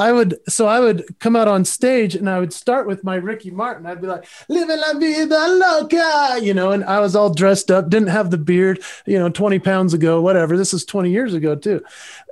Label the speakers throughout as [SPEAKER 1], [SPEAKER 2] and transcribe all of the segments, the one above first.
[SPEAKER 1] I would, so I would come out on stage and I would start with my Ricky Martin. I'd be like, living la vida loca, you know, and I was all dressed up, didn't have the beard, you know, 20 pounds ago, whatever. This is 20 years ago too.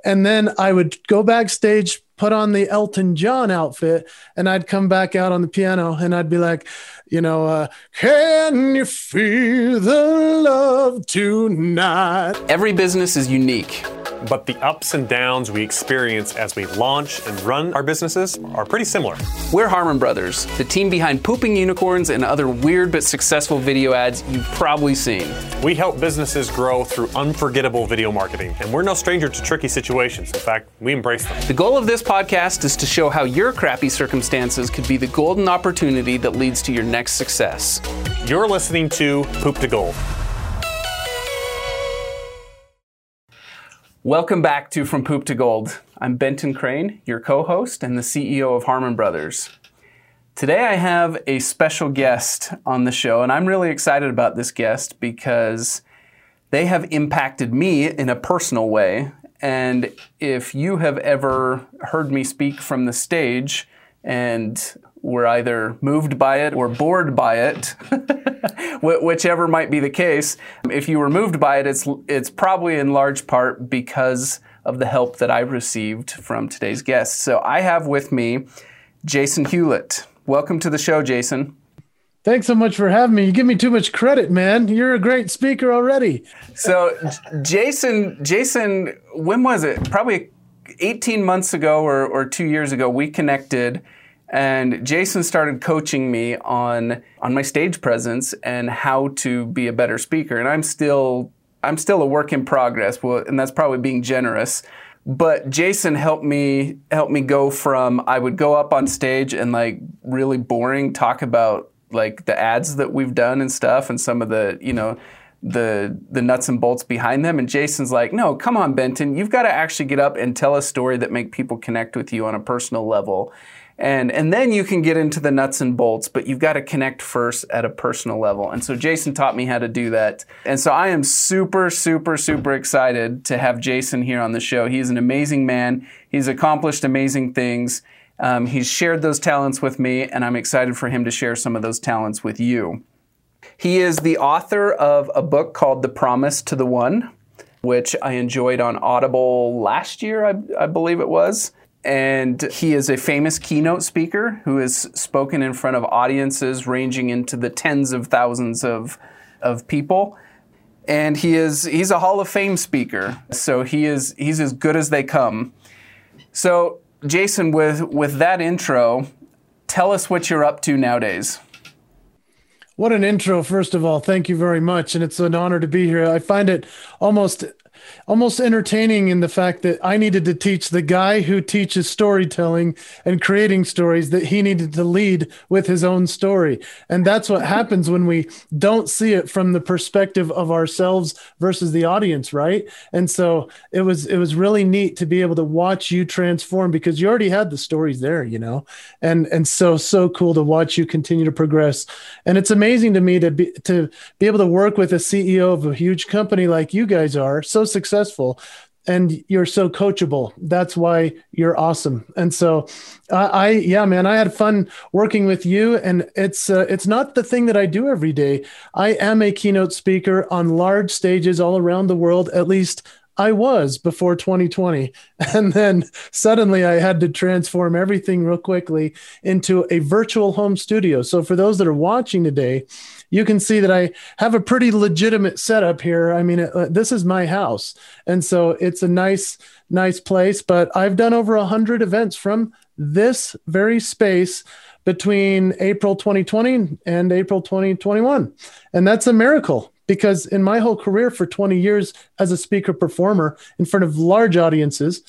[SPEAKER 1] And then I would go backstage, put on the Elton John outfit, and I'd come back out on the piano and I'd be like, you know, uh, can you feel the love tonight?
[SPEAKER 2] Every business is unique.
[SPEAKER 3] But the ups and downs we experience as we launch and run our businesses are pretty similar.
[SPEAKER 2] We're Harmon Brothers, the team behind Pooping Unicorns and other weird but successful video ads you've probably seen.
[SPEAKER 3] We help businesses grow through unforgettable video marketing, and we're no stranger to tricky situations. In fact, we embrace them.
[SPEAKER 2] The goal of this podcast is to show how your crappy circumstances could be the golden opportunity that leads to your next success.
[SPEAKER 3] You're listening to Poop to Gold.
[SPEAKER 2] Welcome back to From Poop to Gold. I'm Benton Crane, your co host and the CEO of Harmon Brothers. Today I have a special guest on the show, and I'm really excited about this guest because they have impacted me in a personal way. And if you have ever heard me speak from the stage and were either moved by it or bored by it, whichever might be the case. If you were moved by it, it's, it's probably in large part because of the help that I received from today's guest. So I have with me Jason Hewlett. Welcome to the show, Jason.
[SPEAKER 1] Thanks so much for having me. You give me too much credit, man. You're a great speaker already.
[SPEAKER 2] So, Jason, Jason, when was it? Probably 18 months ago or, or two years ago, we connected and Jason started coaching me on on my stage presence and how to be a better speaker. And I'm still I'm still a work in progress. Well, and that's probably being generous. But Jason helped me help me go from I would go up on stage and like really boring talk about like the ads that we've done and stuff and some of the, you know, the the nuts and bolts behind them and Jason's like, "No, come on Benton, you've got to actually get up and tell a story that make people connect with you on a personal level." And, and then you can get into the nuts and bolts, but you've got to connect first at a personal level. And so Jason taught me how to do that. And so I am super, super, super excited to have Jason here on the show. He's an amazing man. He's accomplished amazing things. Um, he's shared those talents with me, and I'm excited for him to share some of those talents with you. He is the author of a book called The Promise to the One, which I enjoyed on Audible last year, I, I believe it was. And he is a famous keynote speaker who has spoken in front of audiences ranging into the tens of thousands of, of people. And he is he's a Hall of Fame speaker. So he is he's as good as they come. So Jason, with with that intro, tell us what you're up to nowadays.
[SPEAKER 1] What an intro, first of all. Thank you very much. And it's an honor to be here. I find it almost almost entertaining in the fact that I needed to teach the guy who teaches storytelling and creating stories that he needed to lead with his own story. And that's what happens when we don't see it from the perspective of ourselves versus the audience, right? And so it was it was really neat to be able to watch you transform because you already had the stories there, you know. And and so so cool to watch you continue to progress. And it's amazing to me to be to be able to work with a CEO of a huge company like you guys are. So successful and you're so coachable. That's why you're awesome. And so, I yeah, man, I had fun working with you. And it's uh, it's not the thing that I do every day. I am a keynote speaker on large stages all around the world. At least I was before 2020. And then suddenly I had to transform everything real quickly into a virtual home studio. So for those that are watching today, you can see that I have a pretty legitimate setup here. I mean, uh, this is my house. And so it's a nice, nice place. But I've done over 100 events from this very space between April 2020 and April 2021. And that's a miracle because in my whole career for 20 years as a speaker performer in front of large audiences,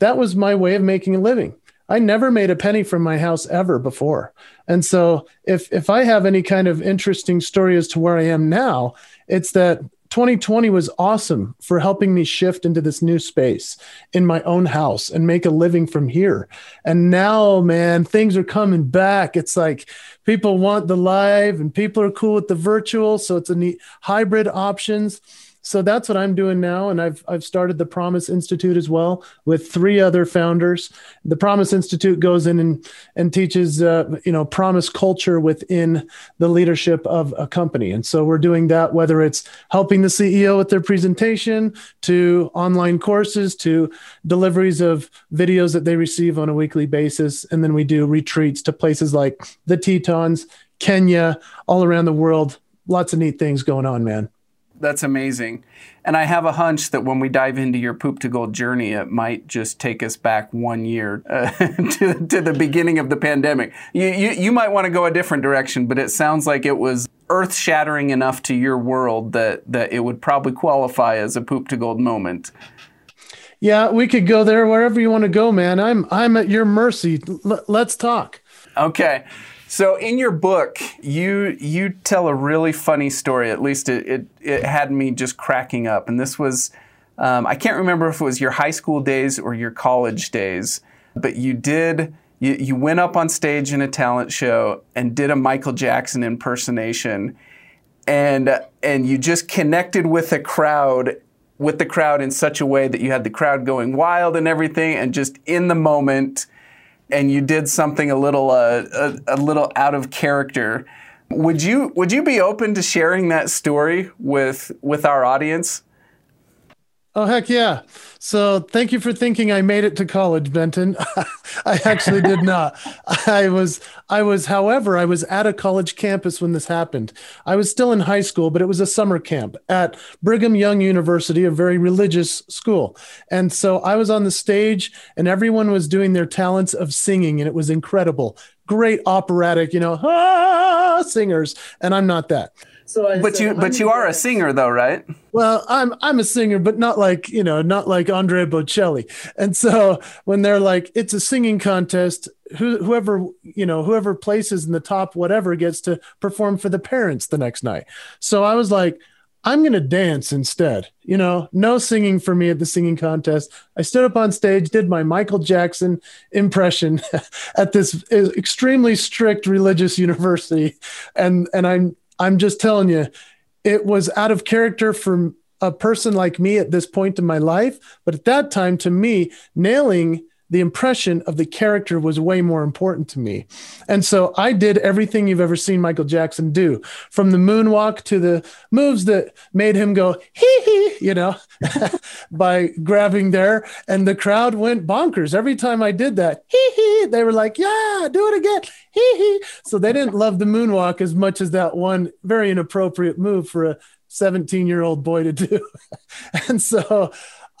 [SPEAKER 1] that was my way of making a living. I never made a penny from my house ever before. And so if if I have any kind of interesting story as to where I am now, it's that 2020 was awesome for helping me shift into this new space in my own house and make a living from here. And now, man, things are coming back. It's like people want the live and people are cool with the virtual, so it's a neat hybrid options. So that's what I'm doing now, and I've I've started the Promise Institute as well with three other founders. The Promise Institute goes in and and teaches uh, you know promise culture within the leadership of a company, and so we're doing that whether it's helping the CEO with their presentation, to online courses, to deliveries of videos that they receive on a weekly basis, and then we do retreats to places like the Tetons, Kenya, all around the world. Lots of neat things going on, man.
[SPEAKER 2] That's amazing. And I have a hunch that when we dive into your poop to gold journey, it might just take us back one year uh, to, to, the beginning of the pandemic. You, you, you might want to go a different direction, but it sounds like it was earth shattering enough to your world that, that it would probably qualify as a poop to gold moment.
[SPEAKER 1] Yeah, we could go there wherever you want to go, man. I'm I'm at your mercy. L- let's talk.
[SPEAKER 2] Okay. So in your book, you you tell a really funny story. At least it it, it had me just cracking up. And this was um, I can't remember if it was your high school days or your college days, but you did you, you went up on stage in a talent show and did a Michael Jackson impersonation, and and you just connected with the crowd with the crowd in such a way that you had the crowd going wild and everything, and just in the moment and you did something a little uh, a, a little out of character. Would you would you be open to sharing that story with with our audience?
[SPEAKER 1] Oh heck yeah! So thank you for thinking I made it to college, Benton. I actually did not. I was I was, however, I was at a college campus when this happened. I was still in high school, but it was a summer camp at Brigham Young University, a very religious school. And so I was on the stage, and everyone was doing their talents of singing, and it was incredible. Great operatic, you know, ah, singers, and I'm not that.
[SPEAKER 2] So I but said, you but you are a singer though, right?
[SPEAKER 1] Well, I'm I'm a singer, but not like you know, not like Andre Bocelli. And so when they're like, it's a singing contest, who, whoever you know, whoever places in the top, whatever, gets to perform for the parents the next night. So I was like. I'm going to dance instead. You know, no singing for me at the singing contest. I stood up on stage, did my Michael Jackson impression at this uh, extremely strict religious university. And, and I'm, I'm just telling you, it was out of character for a person like me at this point in my life. But at that time, to me, nailing the impression of the character was way more important to me. And so I did everything you've ever seen Michael Jackson do from the moonwalk to the moves that made him go, hee hee, you know, by grabbing there. And the crowd went bonkers every time I did that. Hee hee. They were like, yeah, do it again. Hee hee. So they didn't love the moonwalk as much as that one very inappropriate move for a 17 year old boy to do. and so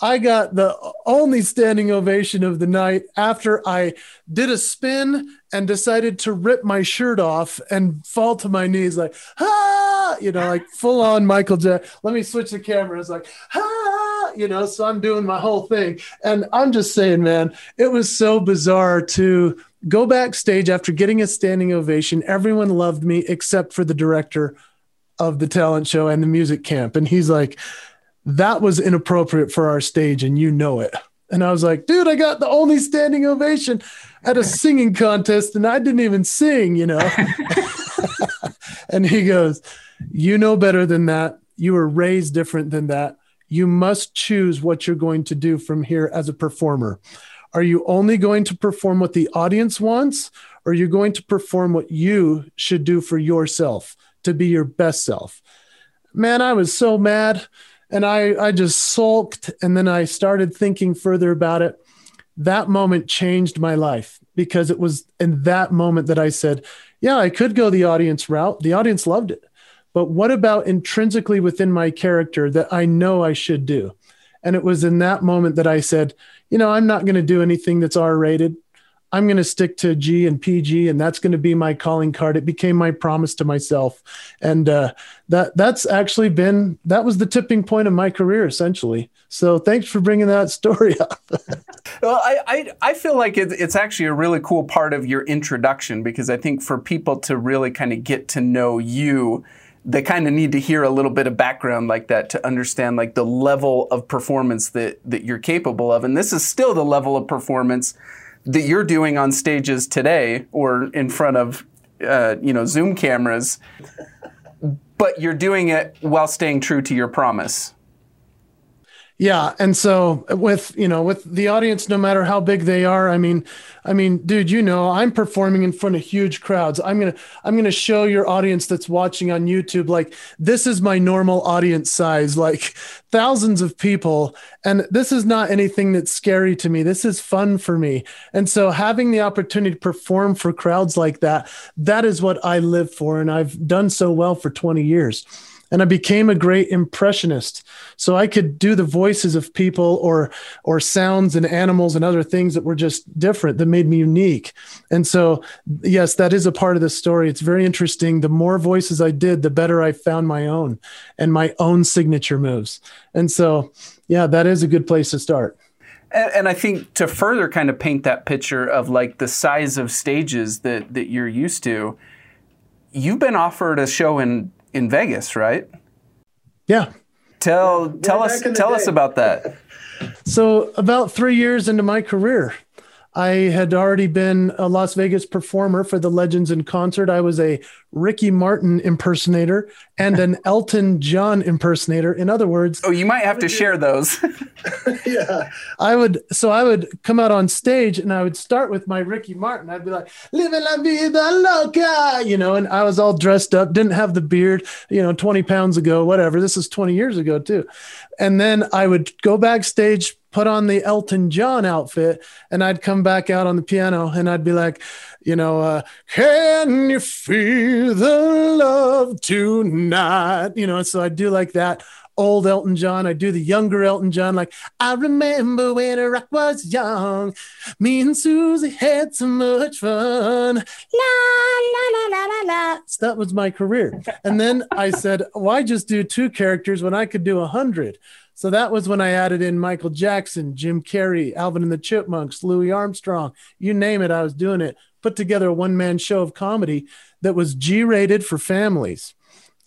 [SPEAKER 1] I got the only standing ovation of the night after I did a spin and decided to rip my shirt off and fall to my knees like ah you know like full on Michael Jackson. Let me switch the camera. It's like ah you know so I'm doing my whole thing and I'm just saying man it was so bizarre to go backstage after getting a standing ovation. Everyone loved me except for the director of the talent show and the music camp and he's like that was inappropriate for our stage and you know it. And I was like, dude, I got the only standing ovation at a singing contest and I didn't even sing, you know? and he goes, You know better than that. You were raised different than that. You must choose what you're going to do from here as a performer. Are you only going to perform what the audience wants, or are you going to perform what you should do for yourself to be your best self? Man, I was so mad and I, I just sulked. And then I started thinking further about it. That moment changed my life because it was in that moment that I said, yeah, I could go the audience route. The audience loved it. But what about intrinsically within my character that I know I should do? And it was in that moment that I said, you know, I'm not going to do anything that's R rated. I'm going to stick to G and PG, and that's going to be my calling card. It became my promise to myself, and uh, that that's actually been that was the tipping point of my career, essentially. So thanks for bringing that story up.
[SPEAKER 2] well, I, I, I feel like it, it's actually a really cool part of your introduction because I think for people to really kind of get to know you they kind of need to hear a little bit of background like that to understand like the level of performance that that you're capable of and this is still the level of performance that you're doing on stages today or in front of uh, you know Zoom cameras, but you're doing it while staying true to your promise.
[SPEAKER 1] Yeah, and so with you know with the audience, no matter how big they are, I mean, I mean, dude, you know, I'm performing in front of huge crowds. I'm gonna I'm gonna show your audience that's watching on YouTube like this is my normal audience size, like thousands of people, and this is not anything that's scary to me. This is fun for me, and so having the opportunity to perform for crowds like that, that is what I live for, and I've done so well for 20 years and I became a great impressionist. So I could do the voices of people or or sounds and animals and other things that were just different that made me unique. And so yes, that is a part of the story. It's very interesting. The more voices I did, the better I found my own and my own signature moves. And so yeah, that is a good place to start.
[SPEAKER 2] And, I think to further kind of paint that picture of like the size of stages that that you're used to, you've been offered a show in in Vegas, right?
[SPEAKER 1] Yeah.
[SPEAKER 2] Tell tell us tell day. us about that.
[SPEAKER 1] So about three years into my career, I had already been a Las Vegas performer for the Legends in Concert. I was a Ricky Martin impersonator and an Elton John impersonator. In other words,
[SPEAKER 2] oh, you might have to share those.
[SPEAKER 1] yeah, I would. So I would come out on stage and I would start with my Ricky Martin. I'd be like, "Living la vida loca," you know, and I was all dressed up, didn't have the beard, you know, twenty pounds ago, whatever. This is twenty years ago too, and then I would go backstage put on the Elton John outfit and I'd come back out on the piano and I'd be like, you know, uh, can you feel the love tonight? You know, so I do like that old Elton John. I do the younger Elton John, like I remember when I was young. Me and Susie had so much fun. La la la la la la. So that was my career. And then I said, why just do two characters when I could do a hundred? So that was when I added in Michael Jackson, Jim Carrey, Alvin and the Chipmunks, Louis Armstrong, you name it, I was doing it. Put together a one man show of comedy that was G rated for families.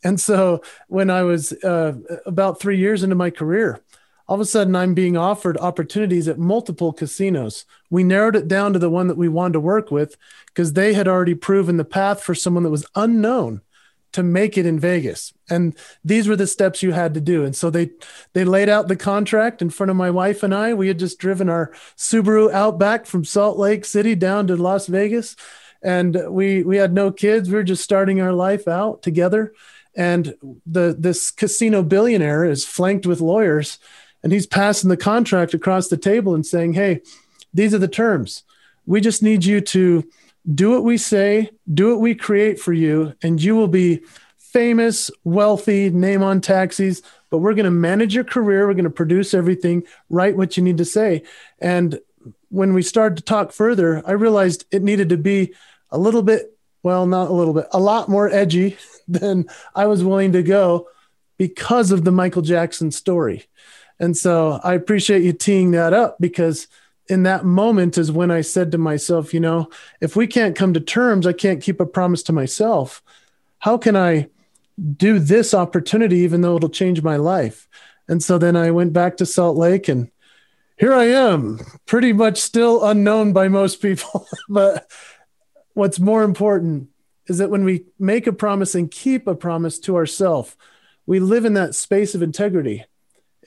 [SPEAKER 1] And so when I was uh, about three years into my career, all of a sudden I'm being offered opportunities at multiple casinos. We narrowed it down to the one that we wanted to work with because they had already proven the path for someone that was unknown to make it in Vegas. And these were the steps you had to do. And so they they laid out the contract in front of my wife and I. We had just driven our Subaru Outback from Salt Lake City down to Las Vegas and we we had no kids. We were just starting our life out together. And the this casino billionaire is flanked with lawyers and he's passing the contract across the table and saying, "Hey, these are the terms. We just need you to do what we say, do what we create for you, and you will be famous, wealthy, name on taxis. But we're going to manage your career. We're going to produce everything, write what you need to say. And when we started to talk further, I realized it needed to be a little bit, well, not a little bit, a lot more edgy than I was willing to go because of the Michael Jackson story. And so I appreciate you teeing that up because in that moment is when I said to myself, you know, if we can't come to terms, I can't keep a promise to myself. How can I do this opportunity, even though it'll change my life? And so then I went back to Salt Lake and here I am, pretty much still unknown by most people. but what's more important is that when we make a promise and keep a promise to ourselves, we live in that space of integrity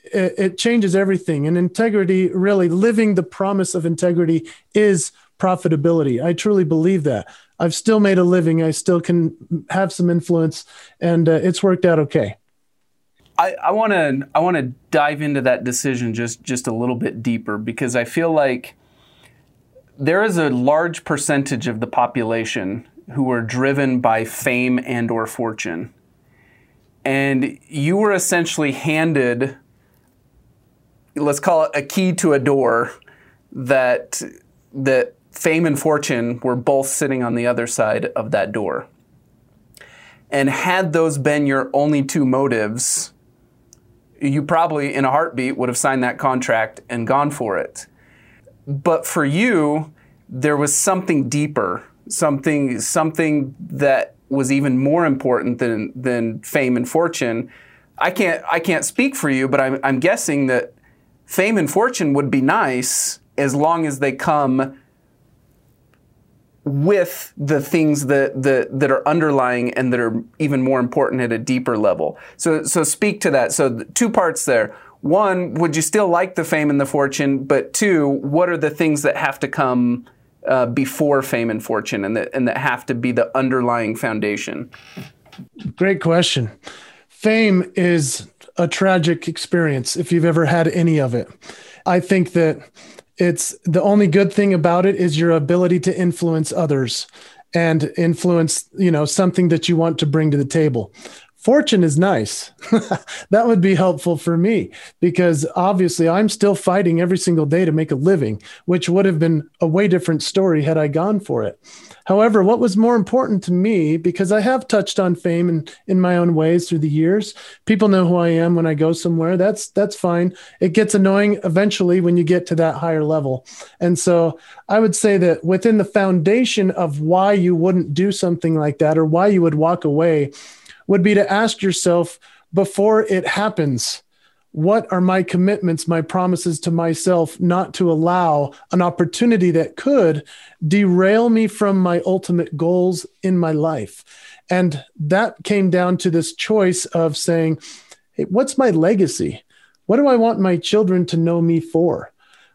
[SPEAKER 1] it, it changes everything. And integrity, really living the promise of integrity is profitability. I truly believe that. I've still made a living. I still can have some influence, and uh, it's worked out okay.
[SPEAKER 2] I want to I want to dive into that decision just just a little bit deeper because I feel like there is a large percentage of the population who are driven by fame and or fortune. And you were essentially handed let's call it a key to a door that that fame and fortune were both sitting on the other side of that door. And had those been your only two motives, you probably in a heartbeat would have signed that contract and gone for it. But for you, there was something deeper, something something that was even more important than than fame and fortune. I can't I can't speak for you, but I'm, I'm guessing that fame and fortune would be nice as long as they come with the things that, that that are underlying and that are even more important at a deeper level. So so speak to that. So two parts there. one, would you still like the fame and the fortune? But two, what are the things that have to come uh, before fame and fortune and that, and that have to be the underlying foundation?
[SPEAKER 1] Great question. Fame is a tragic experience if you've ever had any of it. I think that it's the only good thing about it is your ability to influence others and influence, you know, something that you want to bring to the table fortune is nice. that would be helpful for me because obviously I'm still fighting every single day to make a living, which would have been a way different story had I gone for it. However, what was more important to me, because I have touched on fame in, in my own ways through the years, people know who I am when I go somewhere. That's that's fine. It gets annoying eventually when you get to that higher level. And so I would say that within the foundation of why you wouldn't do something like that or why you would walk away would be to ask yourself before it happens what are my commitments, my promises to myself not to allow an opportunity that could derail me from my ultimate goals in my life? And that came down to this choice of saying, hey, what's my legacy? What do I want my children to know me for?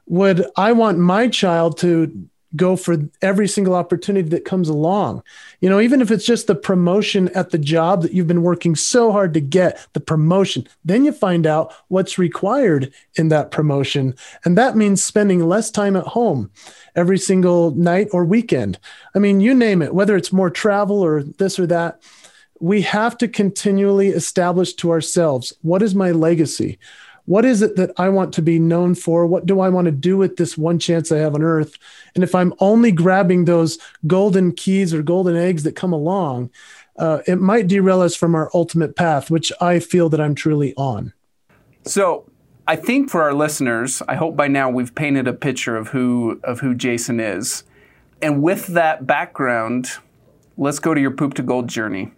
[SPEAKER 1] Would I want my child to go for every single opportunity that comes along. You know, even if it's just the promotion at the job that you've been working so hard to get, the promotion, then you find out what's required in that promotion. And that means spending less time at home every single night or weekend. I mean, you name it, whether it's more travel or this or that. We have to continually establish to ourselves what is my legacy? What is it that I want to be known for? What do I want to do with this one chance I have on earth? And if I'm only grabbing those golden keys or golden eggs that come along, uh, it might derail us from our ultimate path, which I feel that I'm truly on.
[SPEAKER 2] So, I think for our listeners, I hope by now we've painted a picture of who of who Jason is. And with that background, let's go to your poop to gold journey.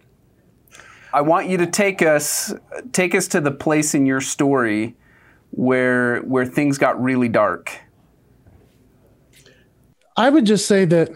[SPEAKER 2] I want you to take us take us to the place in your story where where things got really dark.
[SPEAKER 1] I would just say that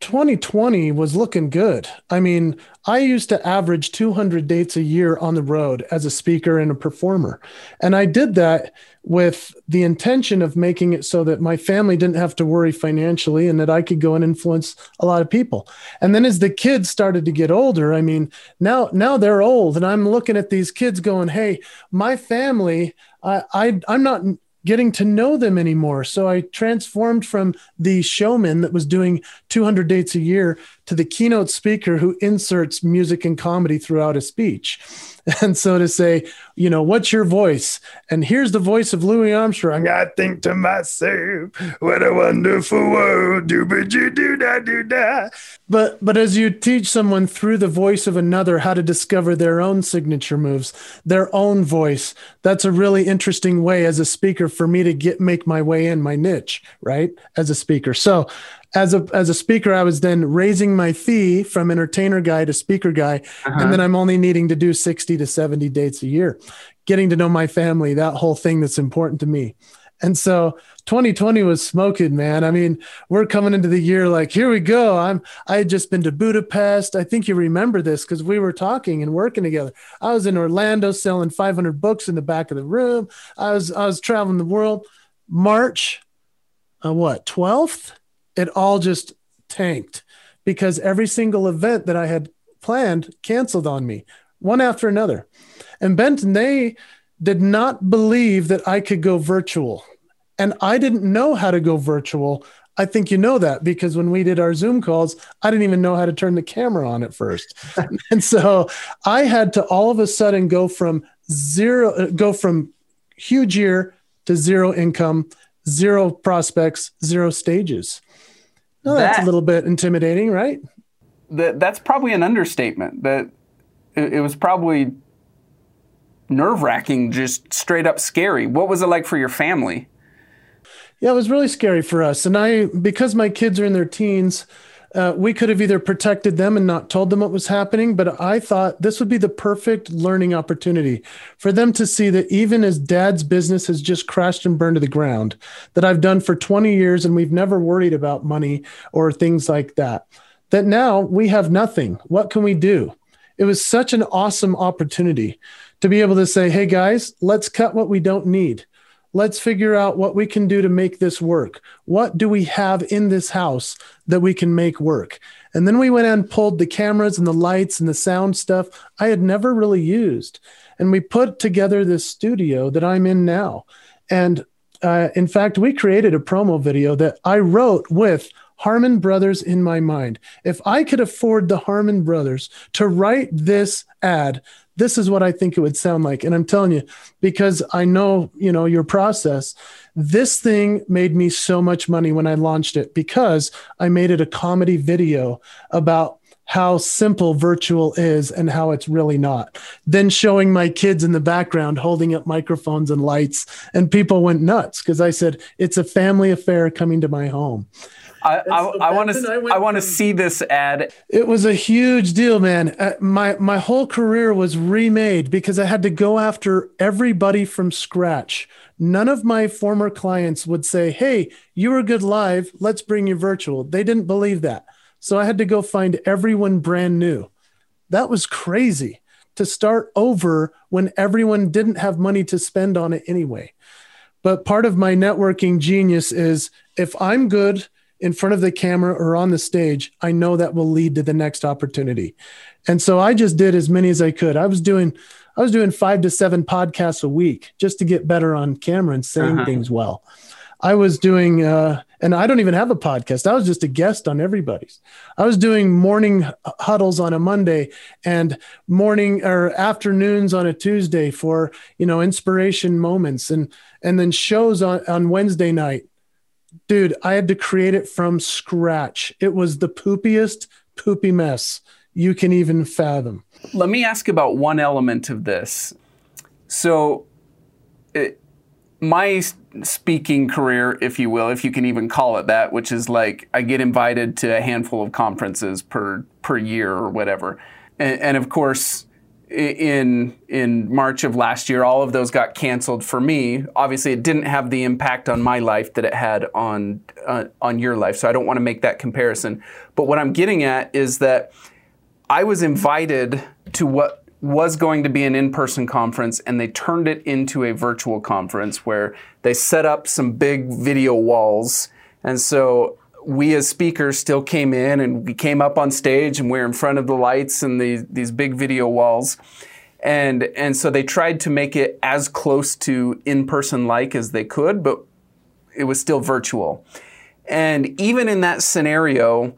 [SPEAKER 1] 2020 was looking good. I mean, I used to average 200 dates a year on the road as a speaker and a performer. And I did that with the intention of making it so that my family didn't have to worry financially and that I could go and influence a lot of people. And then as the kids started to get older, I mean, now now they're old and I'm looking at these kids going, "Hey, my family, I, I I'm not getting to know them anymore. So I transformed from the showman that was doing 200 dates a year to the keynote speaker who inserts music and comedy throughout a speech. And so to say, you know, what's your voice? And here's the voice of Louis Armstrong. I think to myself, what a wonderful world. Do do do da do da. But but as you teach someone through the voice of another how to discover their own signature moves, their own voice, that's a really interesting way as a speaker for me to get make my way in my niche, right? As a speaker. So as a as a speaker, I was then raising my fee from entertainer guy to speaker guy, uh-huh. and then I'm only needing to do 60 to 70 dates a year, getting to know my family, that whole thing that's important to me. And so 2020 was smoking, man. I mean, we're coming into the year like, here we go. I'm I had just been to Budapest. I think you remember this because we were talking and working together. I was in Orlando selling 500 books in the back of the room. I was I was traveling the world. March, uh, what 12th? It all just tanked because every single event that I had planned canceled on me, one after another. And Benton, they did not believe that I could go virtual. And I didn't know how to go virtual. I think you know that because when we did our Zoom calls, I didn't even know how to turn the camera on at first. and so I had to all of a sudden go from zero, uh, go from huge year to zero income, zero prospects, zero stages. Oh, that's that, a little bit intimidating, right?
[SPEAKER 2] That that's probably an understatement. That it, it was probably nerve wracking, just straight up scary. What was it like for your family?
[SPEAKER 1] Yeah, it was really scary for us. And I, because my kids are in their teens, uh, we could have either protected them and not told them what was happening, but I thought this would be the perfect learning opportunity for them to see that even as dad's business has just crashed and burned to the ground, that I've done for 20 years and we've never worried about money or things like that, that now we have nothing. What can we do? It was such an awesome opportunity to be able to say, hey guys, let's cut what we don't need. Let's figure out what we can do to make this work. What do we have in this house that we can make work? And then we went and pulled the cameras and the lights and the sound stuff I had never really used. And we put together this studio that I'm in now. And uh, in fact, we created a promo video that I wrote with Harmon Brothers in my mind. If I could afford the Harmon Brothers to write this ad, this is what I think it would sound like. And I'm telling you, because I know, you know, your process, this thing made me so much money when I launched it because I made it a comedy video about how simple virtual is and how it's really not. Then showing my kids in the background holding up microphones and lights, and people went nuts because I said, it's a family affair coming to my home.
[SPEAKER 2] I, I, want to I want to see this ad.
[SPEAKER 1] It was a huge deal, man. Uh, my my whole career was remade because I had to go after everybody from scratch. None of my former clients would say, "Hey, you were good live. Let's bring you virtual." They didn't believe that. So I had to go find everyone brand new. That was crazy to start over when everyone didn't have money to spend on it anyway. But part of my networking genius is if I'm good in front of the camera or on the stage, I know that will lead to the next opportunity. And so I just did as many as I could. I was doing I was doing 5 to 7 podcasts a week just to get better on camera and saying uh-huh. things well. I was doing, uh, and I don't even have a podcast. I was just a guest on everybody's. I was doing morning huddles on a Monday and morning or afternoons on a Tuesday for you know inspiration moments, and and then shows on on Wednesday night. Dude, I had to create it from scratch. It was the poopiest poopy mess you can even fathom.
[SPEAKER 2] Let me ask about one element of this. So, it, my speaking career, if you will, if you can even call it that, which is like I get invited to a handful of conferences per per year or whatever, and, and of course, in in March of last year, all of those got canceled for me. Obviously, it didn't have the impact on my life that it had on uh, on your life, so I don't want to make that comparison. But what I'm getting at is that I was invited to what was going to be an in person conference and they turned it into a virtual conference where they set up some big video walls. And so we as speakers still came in and we came up on stage and we're in front of the lights and the, these big video walls. And, and so they tried to make it as close to in person like as they could, but it was still virtual. And even in that scenario,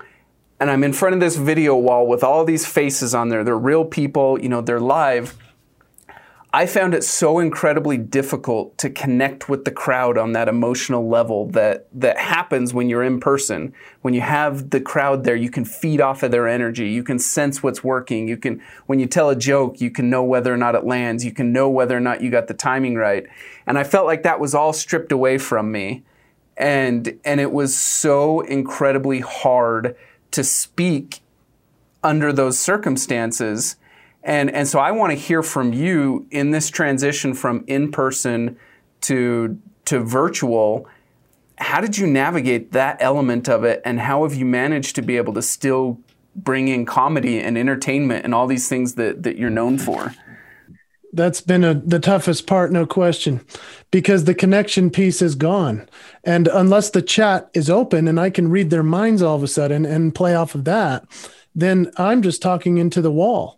[SPEAKER 2] and I'm in front of this video wall with all these faces on there. They're real people, you know, they're live. I found it so incredibly difficult to connect with the crowd on that emotional level that that happens when you're in person. When you have the crowd there, you can feed off of their energy. You can sense what's working. You can when you tell a joke, you can know whether or not it lands. You can know whether or not you got the timing right. And I felt like that was all stripped away from me. And and it was so incredibly hard to speak under those circumstances. And, and so I want to hear from you in this transition from in person to, to virtual. How did you navigate that element of it? And how have you managed to be able to still bring in comedy and entertainment and all these things that, that you're known for?
[SPEAKER 1] that's been a, the toughest part, no question, because the connection piece is gone. And unless the chat is open and I can read their minds all of a sudden and play off of that, then I'm just talking into the wall.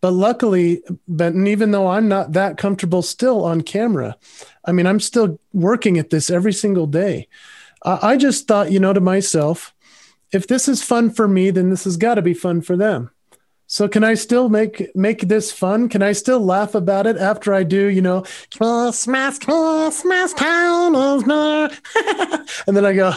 [SPEAKER 1] But luckily, Benton, even though I'm not that comfortable still on camera, I mean, I'm still working at this every single day. I just thought, you know, to myself, if this is fun for me, then this has got to be fun for them. So can I still make make this fun? Can I still laugh about it after I do, you know, Christmas, Christmas time is near, and then I go,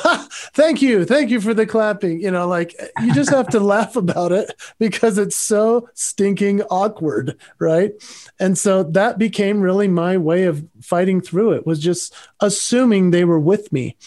[SPEAKER 1] thank you, thank you for the clapping. You know, like you just have to laugh about it because it's so stinking awkward, right? And so that became really my way of fighting through it was just assuming they were with me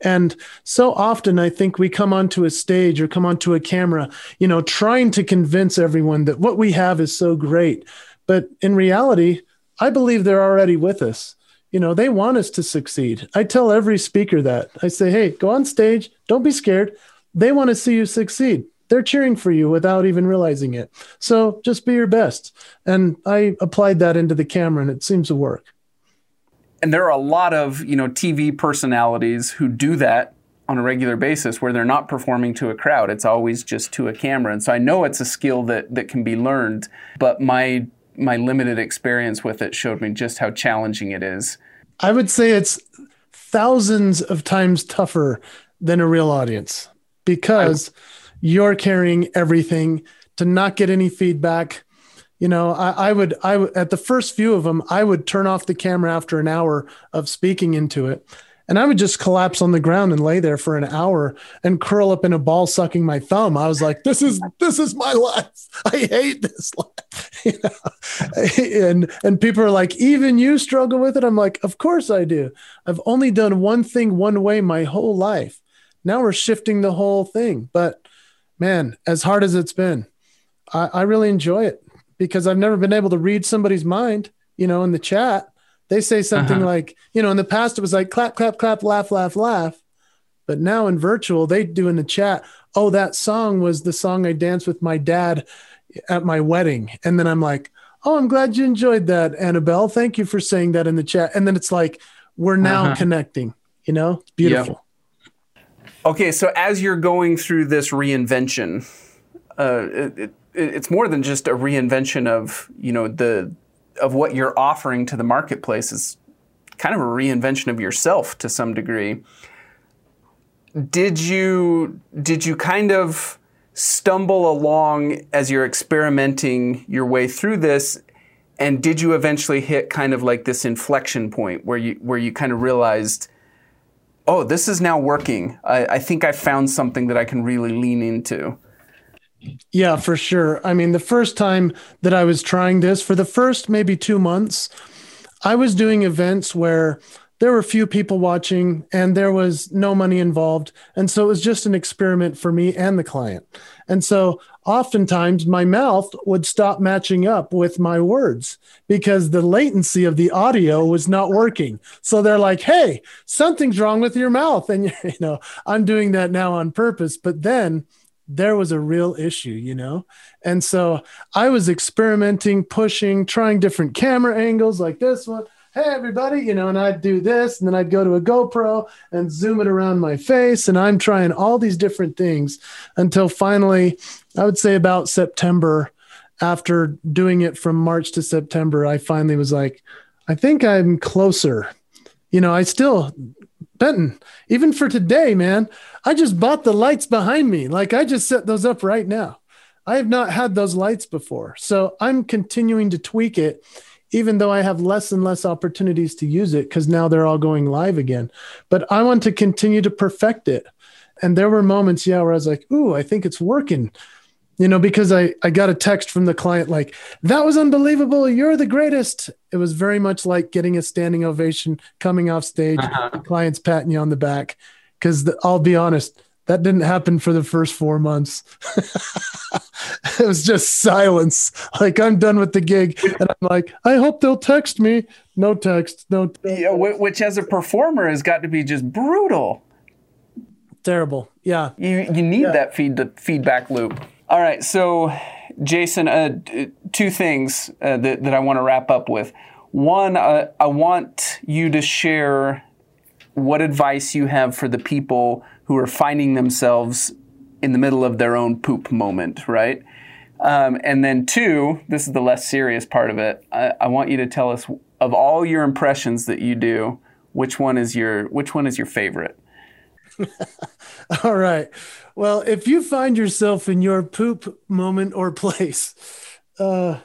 [SPEAKER 1] and so often I think we come onto a stage or come onto a camera, you know, trying to convince everyone that what we have is so great. But in reality, I believe they're already with us. You know, they want us to succeed. I tell every speaker that. I say, hey, go on stage, don't be scared. They want to see you succeed. they're cheering for you without even realizing it. So just be your best. And I applied that into the camera and it seems to work.
[SPEAKER 2] And there are a lot of, you know, TV personalities who do that on a regular basis where they're not performing to a crowd. It's always just to a camera. And so I know it's a skill that that can be learned, but my my limited experience with it showed me just how challenging it is.
[SPEAKER 1] I would say it's thousands of times tougher than a real audience because I, you're carrying everything to not get any feedback. You know, I, I would, I at the first few of them, I would turn off the camera after an hour of speaking into it and I would just collapse on the ground and lay there for an hour and curl up in a ball sucking my thumb. I was like, this is this is my life. I hate this life. You know? and and people are like, even you struggle with it. I'm like, of course I do. I've only done one thing one way my whole life. Now we're shifting the whole thing. But man, as hard as it's been, I, I really enjoy it because I've never been able to read somebody's mind, you know, in the chat they say something uh-huh. like, you know, in the past it was like clap, clap, clap, laugh, laugh, laugh. But now in virtual, they do in the chat, oh, that song was the song I danced with my dad at my wedding. And then I'm like, oh, I'm glad you enjoyed that, Annabelle. Thank you for saying that in the chat. And then it's like, we're now uh-huh. connecting, you know, it's beautiful.
[SPEAKER 2] Yep. Okay. So as you're going through this reinvention, uh, it, it, it's more than just a reinvention of, you know, the, of what you're offering to the marketplace. Is kind of a reinvention of yourself to some degree. Did you did you kind of stumble along as you're experimenting your way through this? And did you eventually hit kind of like this inflection point where you where you kind of realized oh this is now working. I, I think i found something that i can really lean into
[SPEAKER 1] yeah, for sure. I mean, the first time that I was trying this, for the first maybe two months, I was doing events where there were few people watching and there was no money involved. And so it was just an experiment for me and the client. And so oftentimes my mouth would stop matching up with my words because the latency of the audio was not working. So they're like, hey, something's wrong with your mouth. And, you know, I'm doing that now on purpose. But then, there was a real issue, you know? And so I was experimenting, pushing, trying different camera angles like this one. Hey, everybody, you know, and I'd do this, and then I'd go to a GoPro and zoom it around my face. And I'm trying all these different things until finally, I would say about September, after doing it from March to September, I finally was like, I think I'm closer. You know, I still Benton, even for today, man, I just bought the lights behind me. Like I just set those up right now. I have not had those lights before. So I'm continuing to tweak it, even though I have less and less opportunities to use it because now they're all going live again. But I want to continue to perfect it. And there were moments, yeah, where I was like, ooh, I think it's working you know, because I, I got a text from the client like, that was unbelievable. You're the greatest. It was very much like getting a standing ovation coming off stage, uh-huh. the client's patting you on the back. Because I'll be honest, that didn't happen for the first four months. it was just silence. Like I'm done with the gig, and I'm like, I hope they'll text me. No text. No. Text.
[SPEAKER 2] Yeah, which as a performer has got to be just brutal.
[SPEAKER 1] Terrible. Yeah.
[SPEAKER 2] You you need yeah. that feed the feedback loop. All right, so Jason, uh, two things uh, that, that I want to wrap up with. One, uh, I want you to share what advice you have for the people who are finding themselves in the middle of their own poop moment, right? Um, and then two, this is the less serious part of it. I, I want you to tell us of all your impressions that you do, which one is your which one is your favorite?
[SPEAKER 1] all right. Well, if you find yourself in your poop moment or place, uh,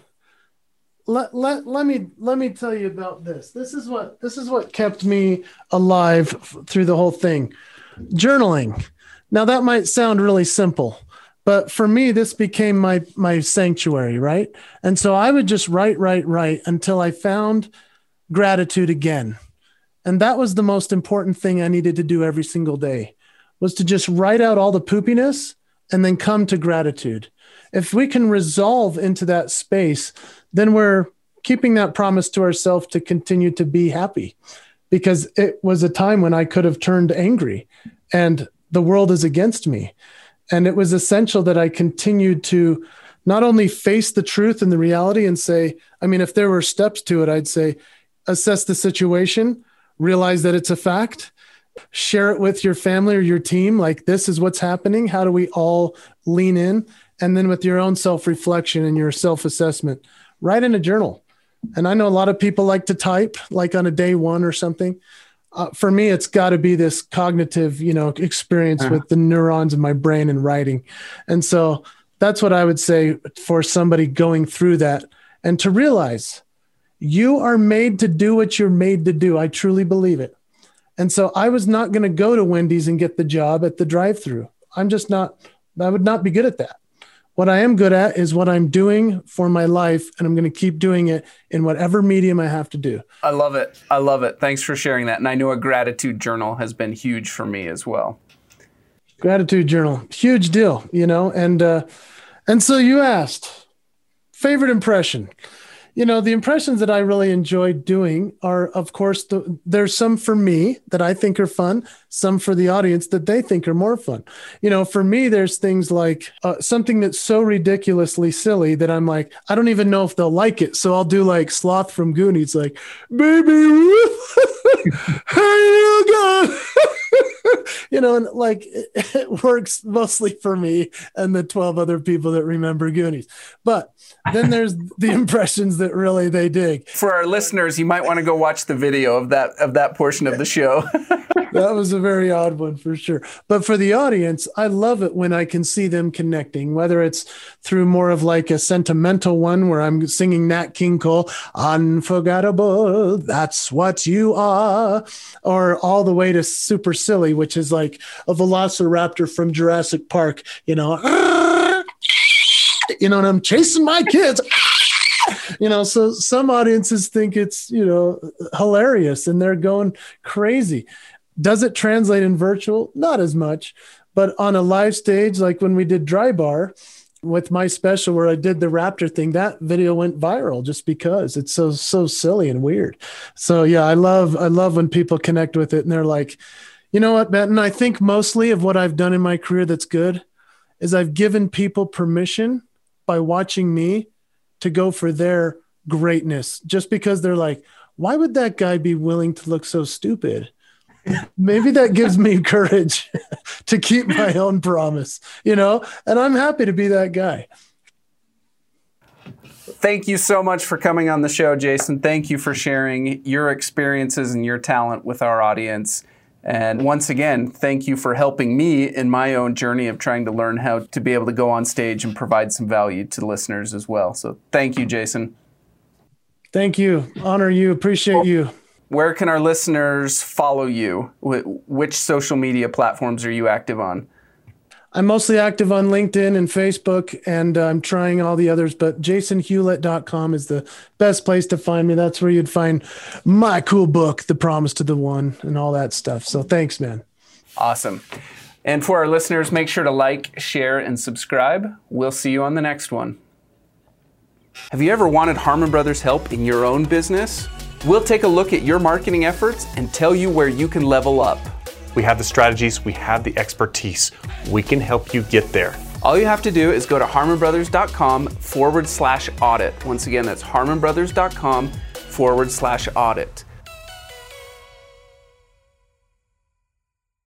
[SPEAKER 1] let, let, let me let me tell you about this. This is what this is what kept me alive through the whole thing. Journaling. Now that might sound really simple, but for me this became my my sanctuary, right? And so I would just write write write until I found gratitude again. And that was the most important thing I needed to do every single day was to just write out all the poopiness and then come to gratitude. If we can resolve into that space, then we're keeping that promise to ourselves to continue to be happy because it was a time when I could have turned angry and the world is against me. And it was essential that I continued to not only face the truth and the reality and say, I mean, if there were steps to it, I'd say assess the situation, realize that it's a fact, share it with your family or your team. Like, this is what's happening. How do we all lean in? And then with your own self reflection and your self assessment, write in a journal. And I know a lot of people like to type, like on a day one or something. Uh, for me, it's got to be this cognitive, you know, experience uh-huh. with the neurons in my brain and writing. And so that's what I would say for somebody going through that and to realize you are made to do what you're made to do. I truly believe it. And so I was not going to go to Wendy's and get the job at the drive through. I'm just not, I would not be good at that. What I am good at is what I'm doing for my life, and I'm going to keep doing it in whatever medium I have to do.
[SPEAKER 2] I love it. I love it. Thanks for sharing that. And I know a gratitude journal has been huge for me as well.
[SPEAKER 1] Gratitude journal, huge deal, you know. And uh, and so you asked favorite impression you know the impressions that i really enjoy doing are of course the, there's some for me that i think are fun some for the audience that they think are more fun. You know for me there's things like uh, something that's so ridiculously silly that i'm like i don't even know if they'll like it. So i'll do like sloth from goonies like baby hey you go you know, and like it, it, works mostly for me and the 12 other people that remember Goonies. But then there's the impressions that really they dig.
[SPEAKER 2] For our listeners, you might want to go watch the video of that of that portion of the show.
[SPEAKER 1] that was a very odd one for sure. But for the audience, I love it when I can see them connecting, whether it's through more of like a sentimental one where I'm singing Nat King Cole, unforgettable, that's what you are, or all the way to super silly, which is like a velociraptor from Jurassic Park, you know, you know, and I'm chasing my kids. you know, so some audiences think it's, you know, hilarious and they're going crazy. Does it translate in virtual? Not as much, but on a live stage, like when we did Dry Bar with my special where I did the Raptor thing, that video went viral just because it's so so silly and weird. So yeah, I love I love when people connect with it and they're like, you know what, Benton? I think mostly of what I've done in my career that's good is I've given people permission by watching me to go for their greatness just because they're like, why would that guy be willing to look so stupid? maybe that gives me courage to keep my own promise, you know, and I'm happy to be that guy.
[SPEAKER 2] Thank you so much for coming on the show, Jason. Thank you for sharing your experiences and your talent with our audience. And once again, thank you for helping me in my own journey of trying to learn how to be able to go on stage and provide some value to listeners as well. So thank you, Jason.
[SPEAKER 1] Thank you. Honor you. Appreciate you
[SPEAKER 2] where can our listeners follow you? Which social media platforms are you active on?
[SPEAKER 1] I'm mostly active on LinkedIn and Facebook, and uh, I'm trying all the others, but jasonhewlett.com is the best place to find me. That's where you'd find my cool book, The Promise to the One, and all that stuff. So thanks, man.
[SPEAKER 2] Awesome. And for our listeners, make sure to like, share, and subscribe. We'll see you on the next one. Have you ever wanted Harmon Brothers help in your own business? We'll take a look at your marketing efforts and tell you where you can level up.
[SPEAKER 3] We have the strategies, we have the expertise. We can help you get there.
[SPEAKER 2] All you have to do is go to harmonbrothers.com forward slash audit. Once again, that's harmonbrothers.com forward slash audit.